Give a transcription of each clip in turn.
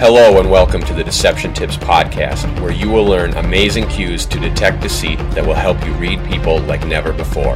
Hello, and welcome to the Deception Tips Podcast, where you will learn amazing cues to detect deceit that will help you read people like never before.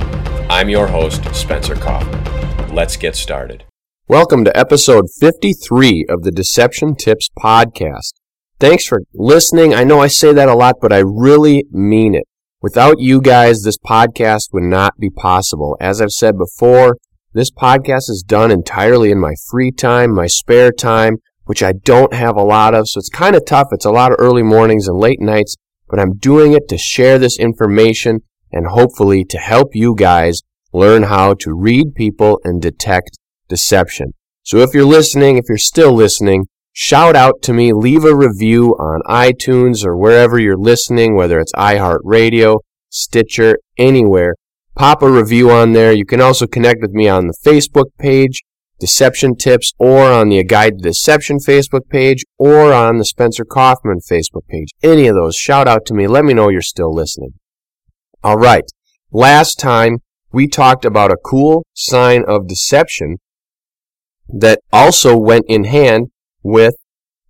I'm your host, Spencer Coffman. Let's get started. Welcome to episode 53 of the Deception Tips Podcast. Thanks for listening. I know I say that a lot, but I really mean it. Without you guys, this podcast would not be possible. As I've said before, this podcast is done entirely in my free time, my spare time, which I don't have a lot of. So it's kind of tough. It's a lot of early mornings and late nights, but I'm doing it to share this information and hopefully to help you guys learn how to read people and detect deception. So if you're listening, if you're still listening, shout out to me, leave a review on iTunes or wherever you're listening, whether it's iHeartRadio, Stitcher, anywhere. Pop a review on there. You can also connect with me on the Facebook page deception tips or on the Guide to Deception Facebook page or on the Spencer Coffman Facebook page. Any of those, shout out to me. Let me know you're still listening. All right. Last time we talked about a cool sign of deception that also went in hand with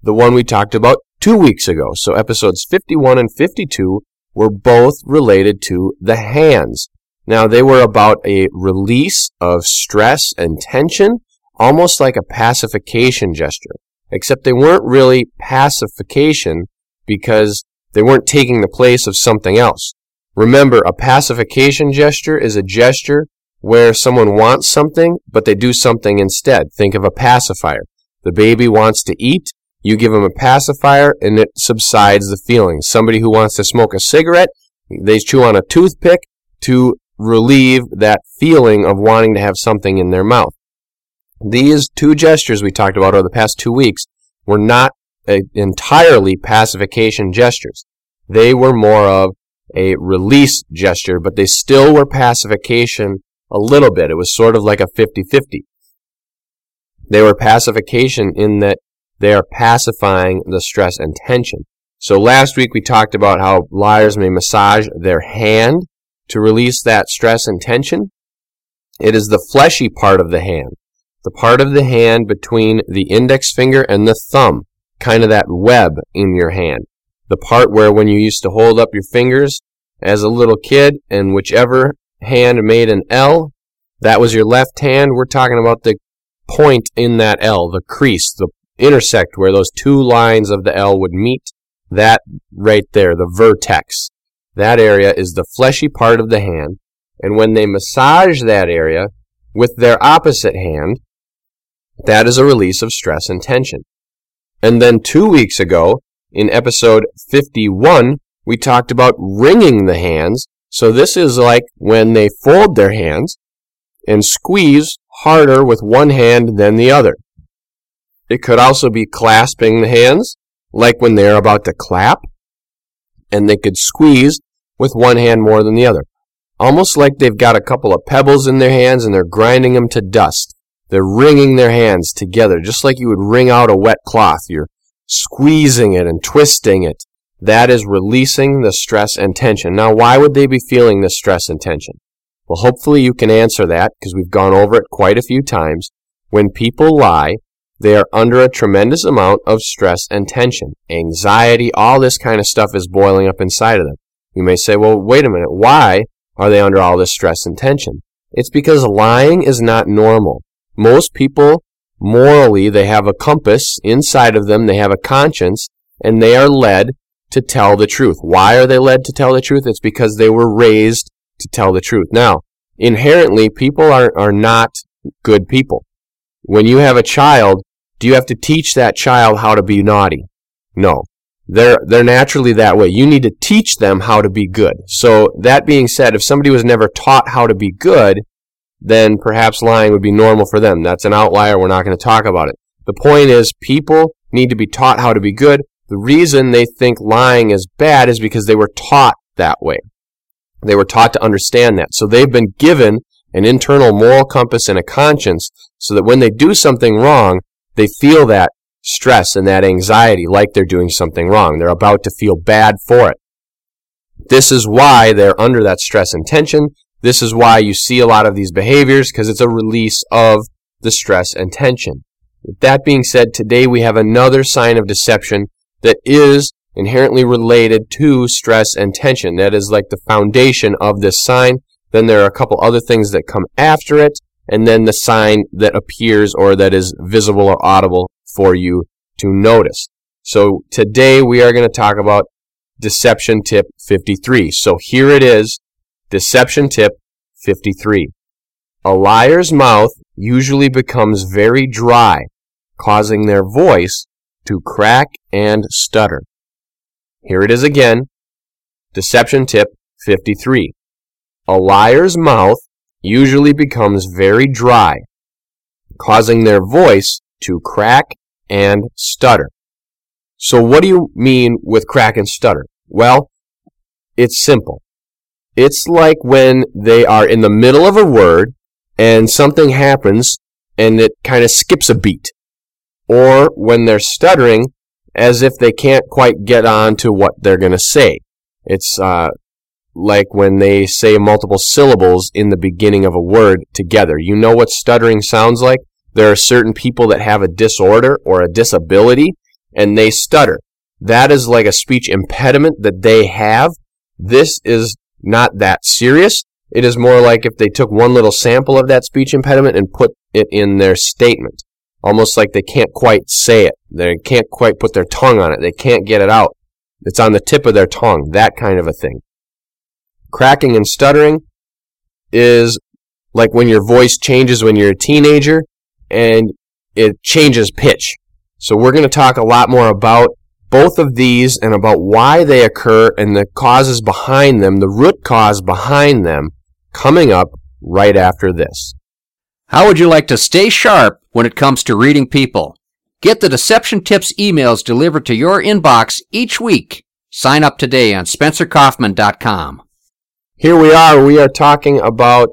the one we talked about two weeks ago. So episodes 51 and 52 were both related to the hands. Now they were about a release of stress and tension almost like a pacification gesture, except they weren't really pacification because they weren't taking the place of something else. Remember, a pacification gesture is a gesture where someone wants something, but they do something instead. Think of a pacifier. The baby wants to eat, you give them a pacifier, and it subsides the feeling. Somebody who wants to smoke a cigarette, they chew on a toothpick to relieve that feeling of wanting to have something in their mouth. These two gestures we talked about over the past two weeks were not entirely pacification gestures. They were more of a release gesture, but they still were pacification a little bit. It was sort of like a 50-50. They were pacification in that they are pacifying the stress and tension. So last week we talked about how liars may massage their hand to release that stress and tension. It is the fleshy part of the hand the part of the hand between the index finger and the thumb, kind of that web in your hand. The part where when you used to hold up your fingers as a little kid and whichever hand made an L, that was your left hand. We're talking about the point in that L, the crease, the intersect where those two lines of the L would meet. That right there, the vertex. That area is the fleshy part of the hand. And when they massage that area with their opposite hand, that is a release of stress and tension. And then two weeks ago, in episode 51, we talked about wringing the hands. So this is like when they fold their hands and squeeze harder with one hand than the other. It could also be clasping the hands, like when they're about to clap, and they could squeeze with one hand more than the other. Almost like they've got a couple of pebbles in their hands and they're grinding them to dust. They're wringing their hands together, just like you would wring out a wet cloth. You're squeezing it and twisting it. That is releasing the stress and tension. Now, why would they be feeling this stress and tension? Well, hopefully you can answer that because we've gone over it quite a few times. When people lie, they are under a tremendous amount of stress and tension. Anxiety, all this kind of stuff is boiling up inside of them. You may say, well, wait a minute. Why are they under all this stress and tension? It's because lying is not normal. Most people, morally, they have a compass inside of them, they have a conscience, and they are led to tell the truth. Why are they led to tell the truth? It's because they were raised to tell the truth. Now, inherently, people are, are not good people. When you have a child, do you have to teach that child how to be naughty? No. They're, they're naturally that way. You need to teach them how to be good. So, that being said, if somebody was never taught how to be good, then perhaps lying would be normal for them. That's an outlier. We're not going to talk about it. The point is, people need to be taught how to be good. The reason they think lying is bad is because they were taught that way. They were taught to understand that. So they've been given an internal moral compass and a conscience so that when they do something wrong, they feel that stress and that anxiety like they're doing something wrong. They're about to feel bad for it. This is why they're under that stress and tension. This is why you see a lot of these behaviors because it's a release of the stress and tension. With that being said, today we have another sign of deception that is inherently related to stress and tension. That is like the foundation of this sign. Then there are a couple other things that come after it, and then the sign that appears or that is visible or audible for you to notice. So today we are going to talk about deception tip 53. So here it is, deception tip 53. A liar's mouth usually becomes very dry, causing their voice to crack and stutter. Here it is again. Deception tip 53. A liar's mouth usually becomes very dry, causing their voice to crack and stutter. So what do you mean with crack and stutter? Well, it's simple. It's like when they are in the middle of a word and something happens and it kind of skips a beat. Or when they're stuttering as if they can't quite get on to what they're going to say. It's uh, like when they say multiple syllables in the beginning of a word together. You know what stuttering sounds like? There are certain people that have a disorder or a disability and they stutter. That is like a speech impediment that they have. This is not that serious. It is more like if they took one little sample of that speech impediment and put it in their statement almost like they can't quite say it. They can't quite put their tongue on it. They can't get it out. It's on the tip of their tongue, that kind of a thing. Cracking and stuttering is like when your voice changes when you're a teenager and it changes pitch. So we're going to talk a lot more about both of these and about why they occur and the causes behind them, the root cause behind them, coming up right after this. How would you like to stay sharp when it comes to reading people? Get the Deception Tips emails delivered to your inbox each week. Sign up today on SpencerCoffman.com. Here we are. We are talking about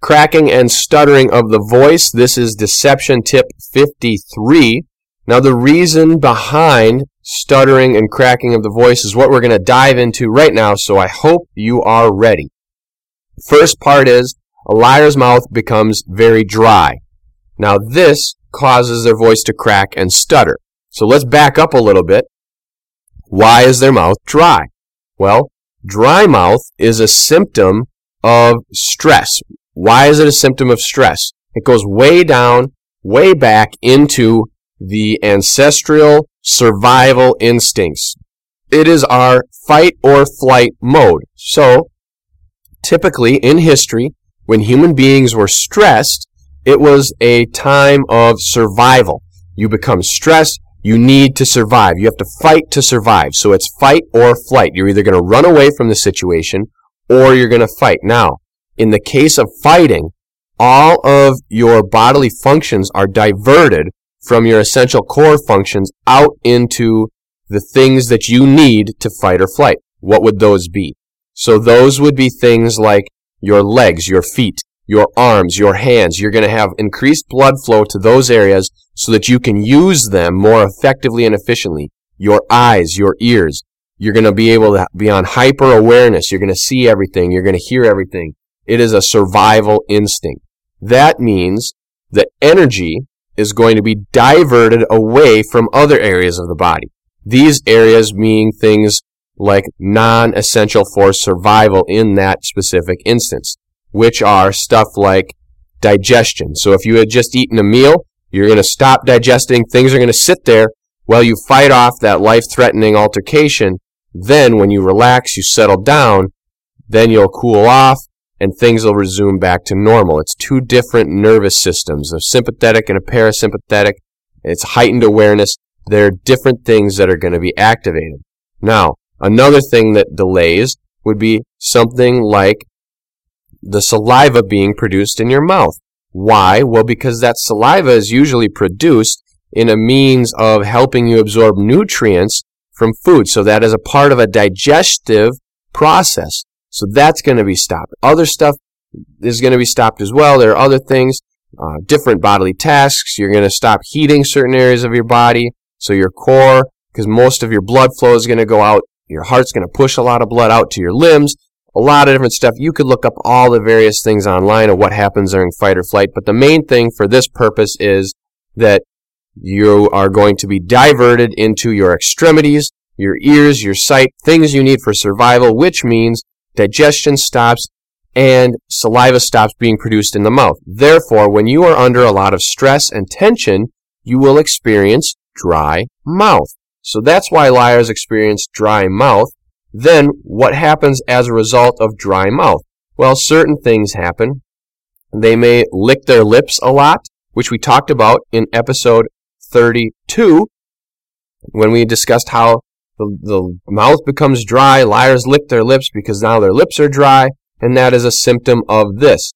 cracking and stuttering of the voice. This is Deception Tip 53. Now, the reason behind stuttering and cracking of the voice is what we're going to dive into right now, so I hope you are ready. First part is a liar's mouth becomes very dry. Now this causes their voice to crack and stutter. So let's back up a little bit. Why is their mouth dry? Well, dry mouth is a symptom of stress. Why is it a symptom of stress? It goes way down, way back into the ancestral survival instincts. It is our fight or flight mode. So, typically in history, when human beings were stressed, it was a time of survival. You become stressed, you need to survive. You have to fight to survive. So it's fight or flight. You're either going to run away from the situation or you're going to fight. Now, in the case of fighting, all of your bodily functions are diverted from your essential core functions out into the things that you need to fight or flight. What would those be? So those would be things like your legs, your feet, your arms, your hands. You're going to have increased blood flow to those areas so that you can use them more effectively and efficiently. Your eyes, your ears. You're going to be able to be on hyper awareness. You're going to see everything. You're going to hear everything. It is a survival instinct. That means that energy is going to be diverted away from other areas of the body. These areas mean things like non-essential for survival in that specific instance, which are stuff like digestion. So if you had just eaten a meal, you're going to stop digesting. Things are going to sit there while you fight off that life-threatening altercation. Then when you relax, you settle down, then you'll cool off and things will resume back to normal. It's two different nervous systems, a sympathetic and a parasympathetic. It's heightened awareness. There are different things that are going to be activated. Now, Another thing that delays would be something like the saliva being produced in your mouth. Why? Well, because that saliva is usually produced in a means of helping you absorb nutrients from food. So that is a part of a digestive process. So that's going to be stopped. Other stuff is going to be stopped as well. There are other things, uh, different bodily tasks. You're going to stop heating certain areas of your body. So your core, because most of your blood flow is going to go out your heart's going to push a lot of blood out to your limbs, a lot of different stuff. You could look up all the various things online of what happens during fight or flight, but the main thing for this purpose is that You are going to be diverted into your extremities, your ears, your sight, things you need for survival, which means digestion stops and saliva stops being produced in the mouth. Therefore, when you are under a lot of stress and tension, you will experience dry mouth. So that's why liars experience dry mouth. Then, what happens as a result of dry mouth? Well, certain things happen. They may lick their lips a lot, which we talked about in episode 32 when we discussed how the, the mouth becomes dry. Liars lick their lips because now their lips are dry, and that is a symptom of this.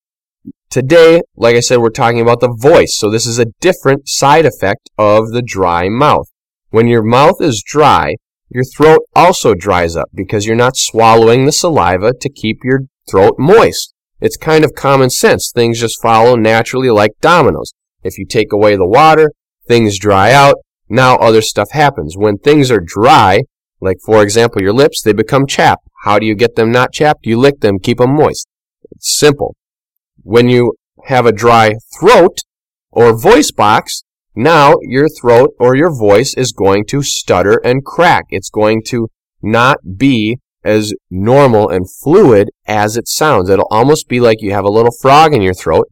Today, like I said, we're talking about the voice. So this is a different side effect of the dry mouth. When your mouth is dry, your throat also dries up because you're not swallowing the saliva to keep your throat moist. It's kind of common sense. Things just follow naturally like dominoes. If you take away the water, things dry out. Now other stuff happens. When things are dry, like for example your lips, they become chapped. How do you get them not chapped? You lick them, keep them moist. It's simple. When you have a dry throat or voice box, now your throat or your voice is going to stutter and crack. It's going to not be as normal and fluid as it sounds. It'll almost be like you have a little frog in your throat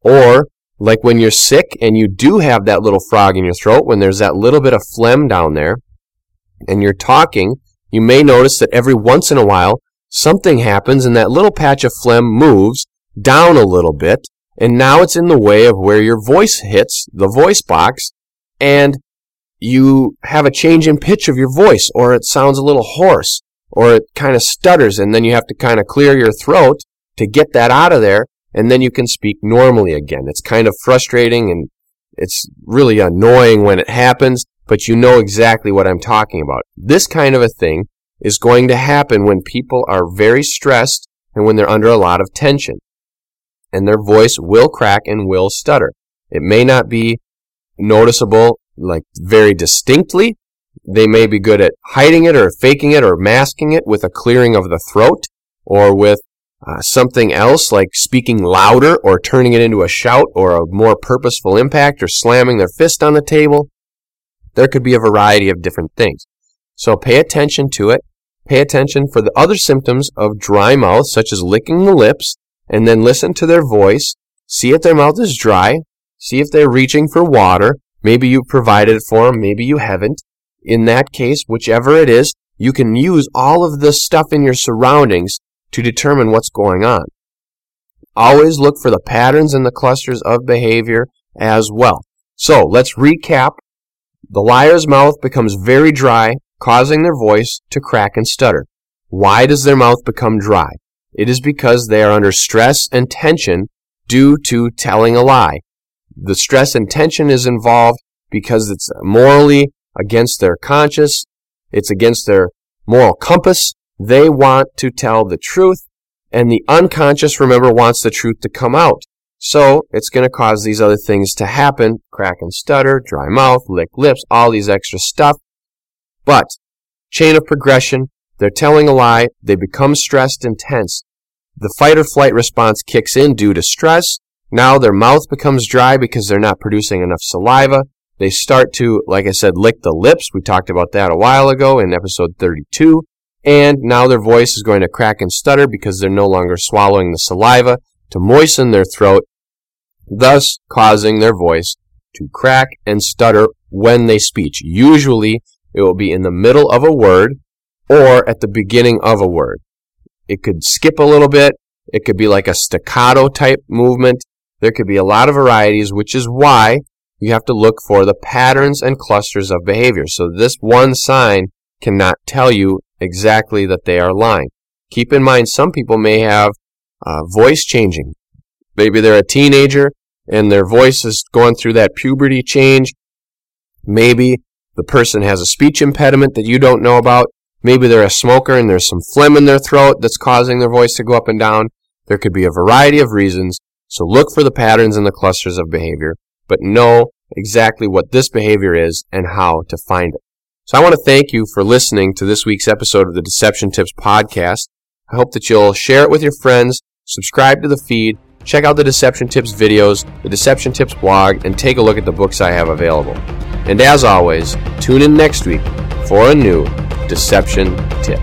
or like when you're sick and you do have that little frog in your throat, when there's that little bit of phlegm down there, and you're talking, you may notice that every once in a while something happens and that little patch of phlegm moves down a little bit, and now it's in the way of where your voice hits the voice box, and you have a change in pitch of your voice, or it sounds a little hoarse, or it kind of stutters, and then you have to kind of clear your throat to get that out of there, and then you can speak normally again. It's kind of frustrating and it's really annoying when it happens, but you know exactly what I'm talking about. This kind of a thing is going to happen when people are very stressed and when they're under a lot of tension. And their voice will crack and will stutter. It may not be noticeable like very distinctly. They may be good at hiding it or faking it or masking it with a clearing of the throat or with uh, something else like speaking louder or turning it into a shout or a more purposeful impact or slamming their fist on the table. There could be a variety of different things. So pay attention to it. Pay attention for the other symptoms of dry mouth, such as licking the lips, and then listen to their voice. See if their mouth is dry. See if they're reaching for water. Maybe you provided it for them. Maybe you haven't. In that case, whichever it is, you can use all of the stuff in your surroundings to determine what's going on. Always look for the patterns and the clusters of behavior as well. So let's recap. The liar's mouth becomes very dry, causing their voice to crack and stutter. Why does their mouth become dry? It is because they are under stress and tension due to telling a lie. The stress and tension is involved because it's morally against their conscience, it's against their moral compass, they want to tell the truth, and the unconscious, remember, wants the truth to come out. So it's going to cause these other things to happen crack and stutter, dry mouth, lick lips, all these extra stuff. But, chain of progression, they're telling a lie, they become stressed and tense. The fight or flight response kicks in due to stress. Now their mouth becomes dry because they're not producing enough saliva. They start to, like I said, lick the lips. We talked about that a while ago in episode 32 and now their voice is going to crack and stutter because they're no longer swallowing the saliva to moisten their throat, thus causing their voice to crack and stutter when they speak. Usually, it will be in the middle of a word or at the beginning of a word. It could skip a little bit. It could be like a staccato type movement. There could be a lot of varieties, which is why you have to look for the patterns and clusters of behavior. So this one sign cannot tell you exactly that they are lying. Keep in mind, some people may have uh, voice changing. Maybe they're a teenager and their voice is going through that puberty change. Maybe the person has a speech impediment that you don't know about. Maybe they're a smoker and there's some phlegm in their throat that's causing their voice to go up and down. There could be a variety of reasons. So look for the patterns and the clusters of behavior, but know exactly what this behavior is and how to find it. So I want to thank you for listening to this week's episode of the Deception Tips podcast. I hope that you'll share it with your friends, subscribe to the feed, check out the Deception Tips videos, the Deception Tips blog, and take a look at the books I have available. And as always, tune in next week for a new deception tip.